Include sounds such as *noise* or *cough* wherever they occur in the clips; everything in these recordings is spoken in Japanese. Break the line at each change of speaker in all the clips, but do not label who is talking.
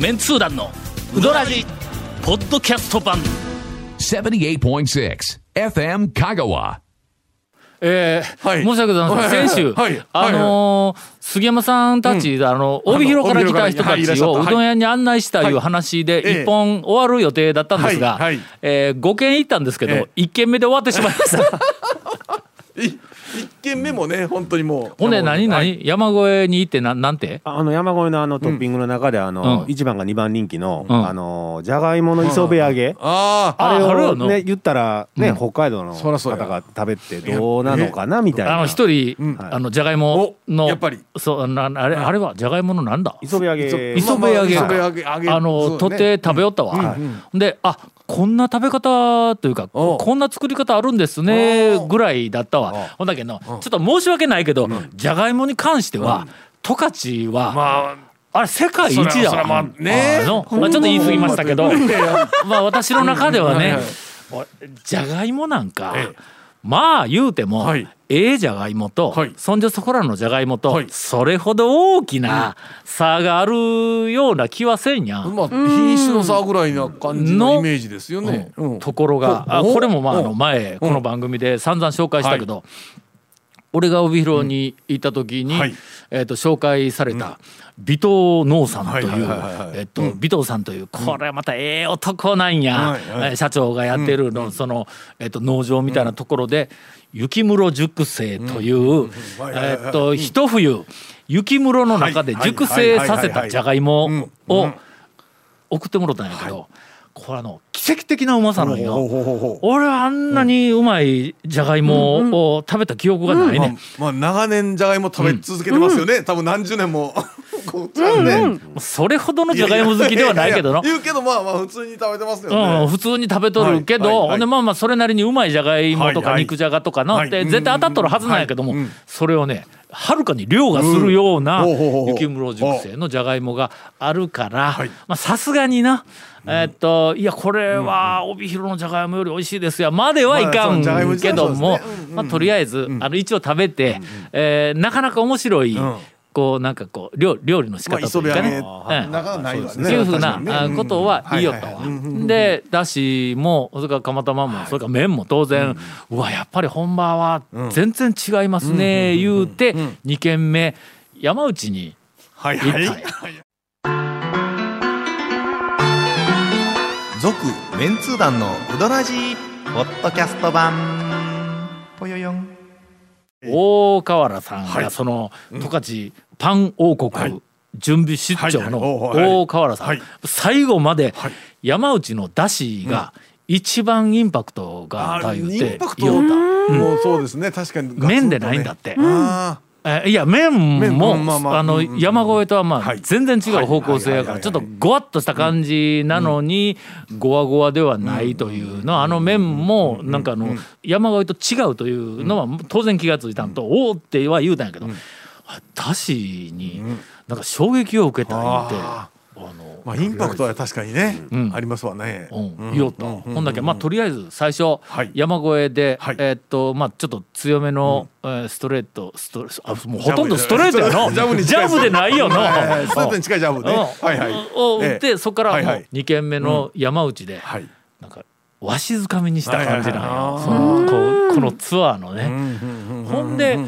メンツー団のウドラジポッドキャスト版。
78.6 FM Kagawa.
えー
はい。
申し訳ございません、
はい。
先週、
はい。はい。
あのー杉山さんたち、あの帯広から来た人たちをうどん屋に案内したいう話で
ええ。
一本終わる予定だったんですが、
はい。はい。
え5軒行ったんですけど、
え
一1軒目で終わってしまいました。*laughs*
軒目もね本当にもう
ほんで何何、
はい。
山越えに行ってなんなんて？
あの山越えのあのトッピングの中であの
うん。
一番か二番人気の
うん。
あのじゃがいもの磯辺揚げ。
ああ
あれ
ああるよな。
をね言ったらね
うん。
北海道の方が食べてどうなのかなみたいな。
あの一人、
うん。
あのじゃがいもの
おやっぱり。
そうなあれあれはじゃがいものなんだ？
磯辺揚げ。
磯辺揚げ。
まあまあ磯辺揚げ揚げ。
あの取って食べよったわ、であこんな食べ方というか
お
こんな作り方あるんですね
お
ぐらいだったわ。ほんだけどちょっと申し訳ないけどじゃがいもに関しては十勝は
ま
あれ世界一だ
そらそらまあね
ま。あちょっと言い過ぎましたけどまあ私の中ではねじゃがいもなんか
ええ
まあ言うても
はい。
ええじゃがいもと
はい。
そんじょそこらのじゃがいもと
はい。
それほど大きな差があるような気はせんや。
まあ品種の差ぐらいな感じの
の
イメージですよね。うん。
ところがあ
お
これもまああの
お
前この番組で散々紹介したけど俺が帯広に行った時に
はい。
えーと紹介された尾藤農さんとい
はいはいう
尾藤さんというこれまたええ男なんや社長がやってるのそのえっと農場みたいなところで雪室熟成という
はいはいはい。
えっと一冬雪室の中で熟成させたじゃがいもを送ってもらったんやけどこれあの奇跡的なうまさなんよ。俺はあんなにうまいじゃがいもを食べた記憶がない
まあ
ね。
まあ長年じゃがいも食べ続けてますよね。多分何十年もこうちゃん。ね
それほどのじゃがいも好きではないけどの。
言うけどまあまあ普通に食べてますよ
うん、
ね
普通に食べとるけど、
はいはいはい。
ほんでまあまあそれなりにうまいじゃがいもとか肉じゃがとかのって
はい。
絶対当たっとるはずなんやけども、
うんうん。
それをねはるかに量がするような雪室熟成のじゃがいもがあるからさすがにな、えーっといやこれは帯広のじゃがいもより美味しいですよ。まではいかんけどもまあとりあえずあの一応食べてえーなかなか面白い
ん
こうなんかこう料料理の仕
まあ
方というかね。
磯辺揚げ
うん。
なかなかないわ
そう
ね。
いうふうなことは言いよったわ。でだしもそれから釜玉もそれから麺も当然うわやっぱり本場は全然違いますね言うて2軒目山内に
はい
行った。んや
はい
続メンツー団のウドラジーポッドキャスト版。ぽよよん
大河原さん
はい。
がその十勝パン王国準備出張の大河原さん。
はい。
最後まで
はい。
山内のだしが一番インパクトがあった言う
イ
て言おった。
もうそうですね。確かにガツンとね。
麺でないんだって。
あ
えいや麺
麺
も
あ
の山越えとはまあ
はい。
全然違う方向性やからちょっとごわっとした感じなのにごわごわではないというのはあの麺もなんかあの山越えと違うというのは当然気が付いたん。とおおっては言うたんやけどあだしになんか衝撃を受けた言うて。
あ
あ。の
ーまあインパクトは確かにね
ん。
ありますわね。
うん、言おうと、ほんだけ。まあとりあえず最初、
はい。
山越えで、
はい。
えーっとまあちょっと強めの、えーストレートストレあもうほとんどストレートやの。
ジャブに近い
ジャブでないよの、
ストレートに近いジャブね。
うん。
はいはい。
を打って、
ええ。
そこからも
はいはい。う
2軒目の山内で、
はい。
なんかわしづかみにした感じなんよ、そのこうこのツアーのね、ほんで、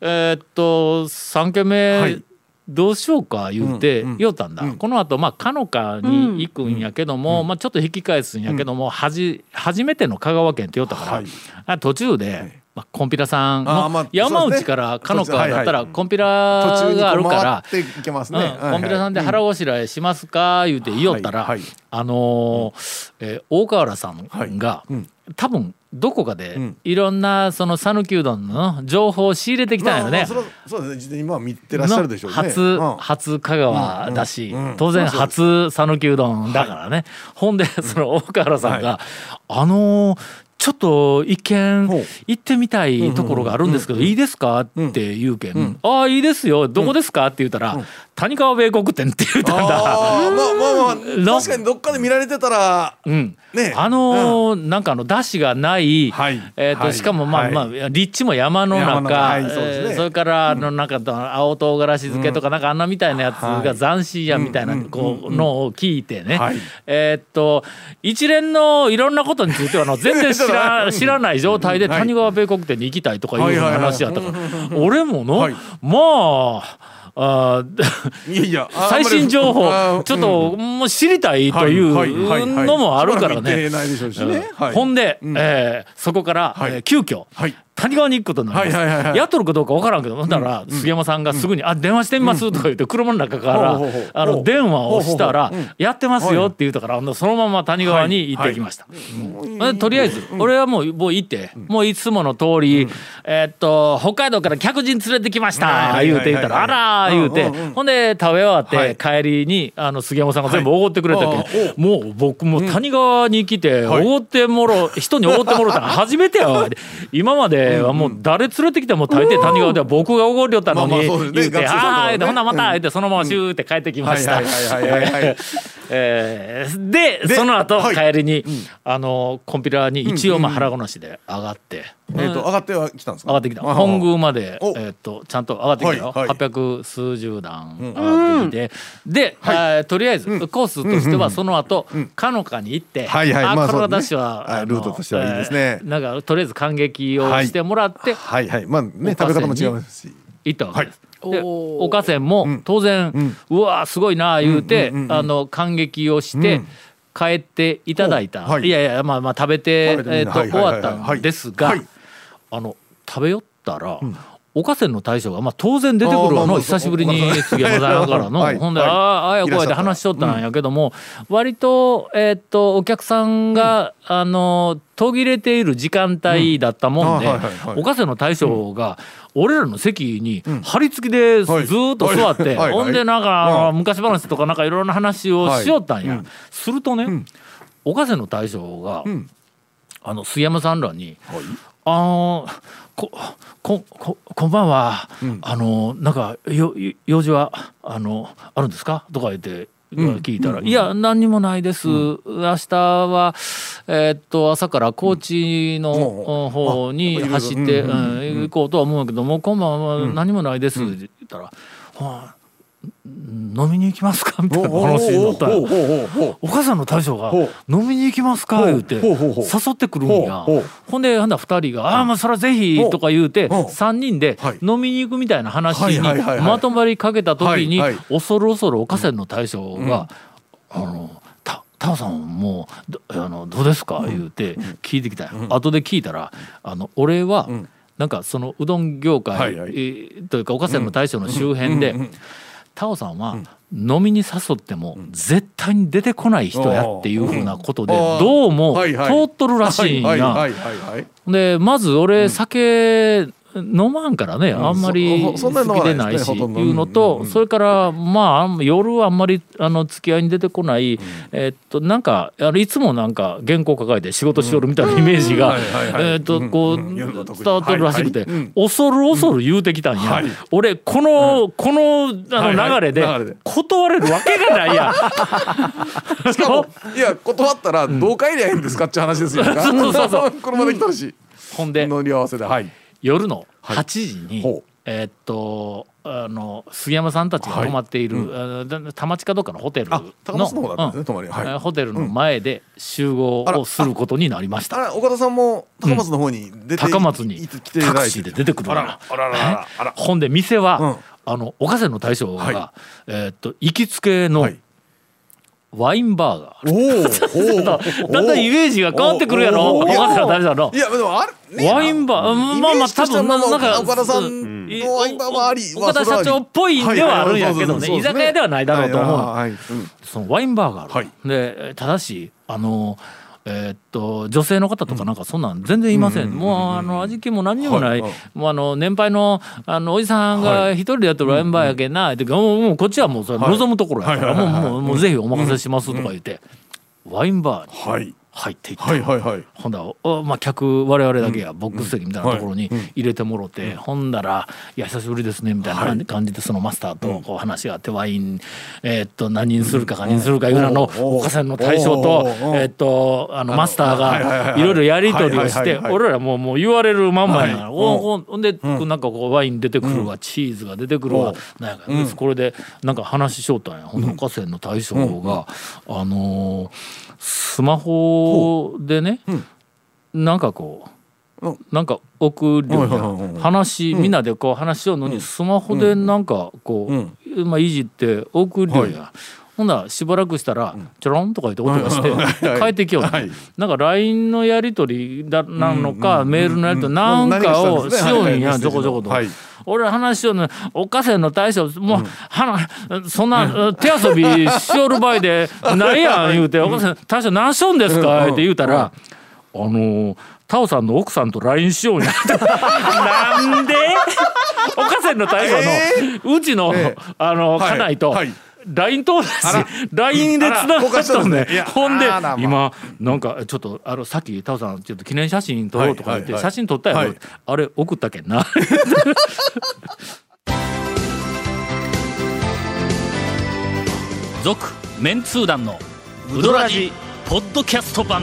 えーっと3軒目、
はい
どうしようか言うて
うんうん。
言おったんだ、このあとまあかのかに行くんやけども、まあ、ちょっと引き返すんやけども、はじ初めての香川県って言おったから、
はい。
あ途中で、まあ、コンピラさんの山内からかのかだったらコンピラがあるから。コンピラさんで腹ごしらえしますか？言うて言いよったら、あのーえー大河原さんが、
うん。
多分どこかで
ん。
いろんなその讃岐うどんの情報を仕入れてきたんよね。
そうですね。事前にまあ見てらっしゃるでしょう
初、
うん。
初香川だし、当然初讃岐うどんだからね、ほんでその大河原さんが、あのーちょっと一見行ってみたいところがあるんですけど、いいですか？って言うけん、ああいいですよ。どこですか？って言ったら、谷川米国店って言ったんだ。
まあまあまあ
の。
確かにどっかで見られてたら
うん、
ね。
あのーなんかあの出汁がない、
はい。
えーと
はい。
しかもまあ、
はい。
まあ立地も山の中
山のそね
えーそれからあのなんか青唐辛子漬けとかなんかあんなみたいなやつが斬新やみたいなこうのを聞いてね、
はい。
えーっと一連のいろんなことについてはあの全然知ら *laughs* 知らない状態で
はい。
谷川米国店に行きたいとかいう話やったから俺もの、
はい。
まああー
いやいやあ
最新情報
あ
ちょっともう知りたいというのもあるからね。ほんで、えーそこから、
はい。
えー急遽、
はい
谷川に行くことになります、
はいはいはいはい。
やっとるかどうかわからんけどだら杉山さんがすぐに「あ電話してみます」とか言って車の中からあの電話をしたら
ほうほうほう「
やってますよ」って言うたからそのまま谷川に行ってきました。うん。とりあえず俺はもうもう行ってもういつもの通りえーっと北海道から客人連れてきました
はい
言うて言ったら「あ
はい
ら」言うて。ほんで食べ終わって
はい。
帰りにあの杉山さんが全部おごってくれたけもう僕も谷川に来ておごってもろ人におごってもろたの初めてやわ。*laughs* 今まではもう誰連れてきても大抵谷川では僕がおごりよったのに。
まあまあね。
言うて「
学生さんとかね。
はーい」でほんならまた」言ってそのままシューって帰ってきました
はいはいはいはいはいはい。
えーで
で
その後
はい。
帰りにあのコンピラに一応まあ腹ごなしで上がって。
えっと上がってはきたんですか？
上がってきた。
あ
本宮まで、
お。
えー、とちゃんと上がってきたよ、
はいはい。
800数十段上がってきて、で、えーとりあえずコースとしてはその後、かのかに行って、
はいはい。
あ
まあ
私は、
はい
あの
ルートとしてはいいですね。
えーなんかとりあえず感激をしてもらって
はい。はいまあね食べ方も違いますし
行ったわけです。で
おー。
おかせんも当然、うわーすごいなあ言うて、
うんうんうん。
あの感激をして、帰っていただいた、
おはい。
い、やいやまあまあ食べてえーと終
はいはいはい。
わったんですが、
はい。
あの食べよったら、おかせんの大将が、まあ、当然出てくるわの。久しぶりに杉山さんからの、
はい。
ほんで、
はい。
あああやこうやって話しとったんやけども、割と,、えーっとお客さんが、あの途切れている時間帯だったもんで、
うんあはいはいはい。
おかせんの大将が、俺らの席に張り付きでずっと座って、ほんでなんか、
うん
昔話とかなんかいろんな話をしよったんや、するとね、おかせんの大将が、
ん。
あの杉山さんらに「あのここここんばんは、あのなんかよよ用事はあのあるんですか?」とか言って。聞いたら「いや何にもないです、明日は、えーっと朝から高知の
うん。
方に
あ
走って、
うん
うん行こうとは思うんだけどもう今晩は何もないです」って言ったら「はあ飲みに行きますか?」みたいな話になったお母さんの大将が
ほう「
飲みに行きますか?」言うて誘ってくるんや。
ほ
んでほんなら2人が「ああまあそれはぜひ」とか言うて
ほう。
3人で
はい。
飲みに行くみたいな話にまとまりかけた時に恐る恐るお母さんの大将が「あのたタオさんもうどあのどうですか?」言うて聞いてきたよ。後で聞いたらあの俺はなんかそのうどん業界というかお母さんの大将の周辺でタオさんは飲みに誘っても絶対に出てこない人やっていうふうなことで
うん。
どうも通っとるらしいんや。でまず俺酒飲まんからねあんまり好き
まないで
ないしいうのとそれからまあ夜はあんまりあの付き合いに出てこないえっとなんかあのいつもなんか原稿抱えて仕事しよるみたいなイメージがえっとこう
うん
伝わっとるらしくて恐る恐る言うてきたんや。
はい。
俺このこのあの流れで断れるわけがないやん。*laughs*
しかもいや断ったらどう帰りゃいいんですかって話ですよ、*laughs*
そうそうそう *laughs*
車で来たし
ほんで
乗り合わせで。はい
夜の
はい。
8時に、
ほう。
えーっとあの杉山さんたちが泊まっている、あのだ田町かどっかのホテルのホテルの前で集合をすることになりました。
岡田さんも高松の方に出て、
高松にタクシーで出てくるほんで店は、
うん。
あの岡瀬の大将が、
は
えーっと行きつけの
はい
ワインバーがある、
おお
だ *laughs* だんだんイメージが変わってくるやろ。
おーおー。
岡瀬の大将の
いやでもある、ね
ワインバーうんまあまあ多分
な
なんか
岡田さんのワインバーもあり
岡田社長っぽいんではあるんやけどね。居酒屋ではないだろうと思う。そのワインバーがある、
はい。
でただしあのえーっと女性の方とかなんかそんなん全然いません、もうあの味気も何にもない、
はいはい。
もうあの年配のあのおじさんが一人でやってるワインバーやけんな、ってもうもうこっちはもうそれ
はい
望むところやから、もうもうぜひお任せしますとか言って、ワインバーに。
はい
入っていった、
はいはいはい。
ほんだらおまあ、客我々だけがボックス席みたいなところに入れてもろて、ほんだら「いや久しぶりですね」みたいな感じでそのマスターとこう話があってワイン、えーっと何にするか何にするかいうのの
おうおう。
岡線の大将と,、
おう。おうおう。
えーっとあのマスターがいろいろやり取りをして俺らもうもう言われるまんまやから、
はい。
おおほんで、なん。かこうワイン出てくるわ、チーズが出てくるわ、なんやか、これでなんか話しよったんや。ほんで岡線の大将が、あのースマホでね、なんかこう、
うん。
なんか送る話、みんなでこう話しようのに、スマホでなんかこう、まあいじって送るようや。ほんならしばらくしたら、ちょろんとか言って音がして、
はい
帰ってきよう、
はい。
なんか LINE のやり取りだなのか、メールのやり取りなんかをしようん。や、
はい
ちょこちょこと。
はい
俺ら話しようのおかせの大将もう、はなそんな手遊びしよる場合でないやん *laughs* 言うて「おかせ大将何しよんですか?」って言うたら「あのータオさんの奥さんと LINE しようや」なんで？*laughs* おかせの大将のうちのあの
はい。
家内と
はい。
LINE 通だし LINE でつながっ
た
とん
で
ほんで今なんかちょっとあのさっきタオさんちょっと記念写真撮ろうとか言って写真撮ったやろ。
はい。
あれ送ったけんな。*laughs* 続メンツー団のウドラジポッドキャスト版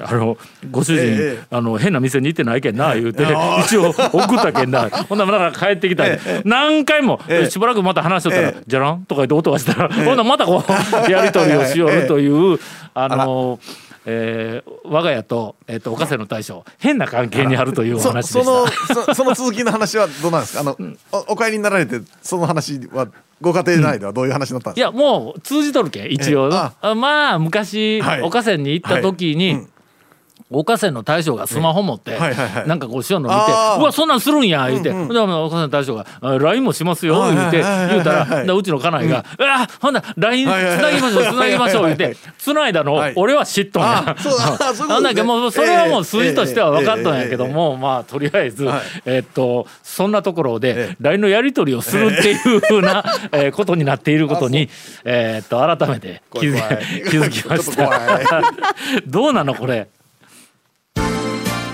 あのご主人、
ええ
あの変な店に行ってないけんな言うて一応送ったけんな。*laughs* ほんならまだ帰ってきた、何回も、
ええ。
しばらくまた話しとったら
ええ「
じゃらん?」とか言って音がしたら、ほんならまたこう *laughs* やり取りをしよるという、あのえー我が家と,、えー、と岡瀬の大将変な関係にあるというお
そ
話で
そ
した。
のそ *laughs* その続きの話はどうなんですか？あの、おお帰りになられてその話はご家庭内ではどういう話になったん
い
ですか、
やもう通じとるけん一応、
ええ。あ
あ。まあ昔、
はい。
岡線に行った時に、
はい。うん
岡線の大将がスマホ持って、なんかこうしようの見てうわそんなんするんや言うて、ほんで岡線の大将があ「LINE もしますよ」言うて言うたらうちの家内が「うわほんなら LINE つないぎましょうつなぎましょう」言うてつないだの
はい。
俺は知っとんや。*laughs* なんだけどもうそれはもう数字としては分かっとんやけど
ええ
もまあとりあえず
はい。
えっとそんなところで
え
LINE のやり取りをするっていうふうな *laughs* えーことになっていることにえっと改めて気づきました。*laughs* どうなのこれ？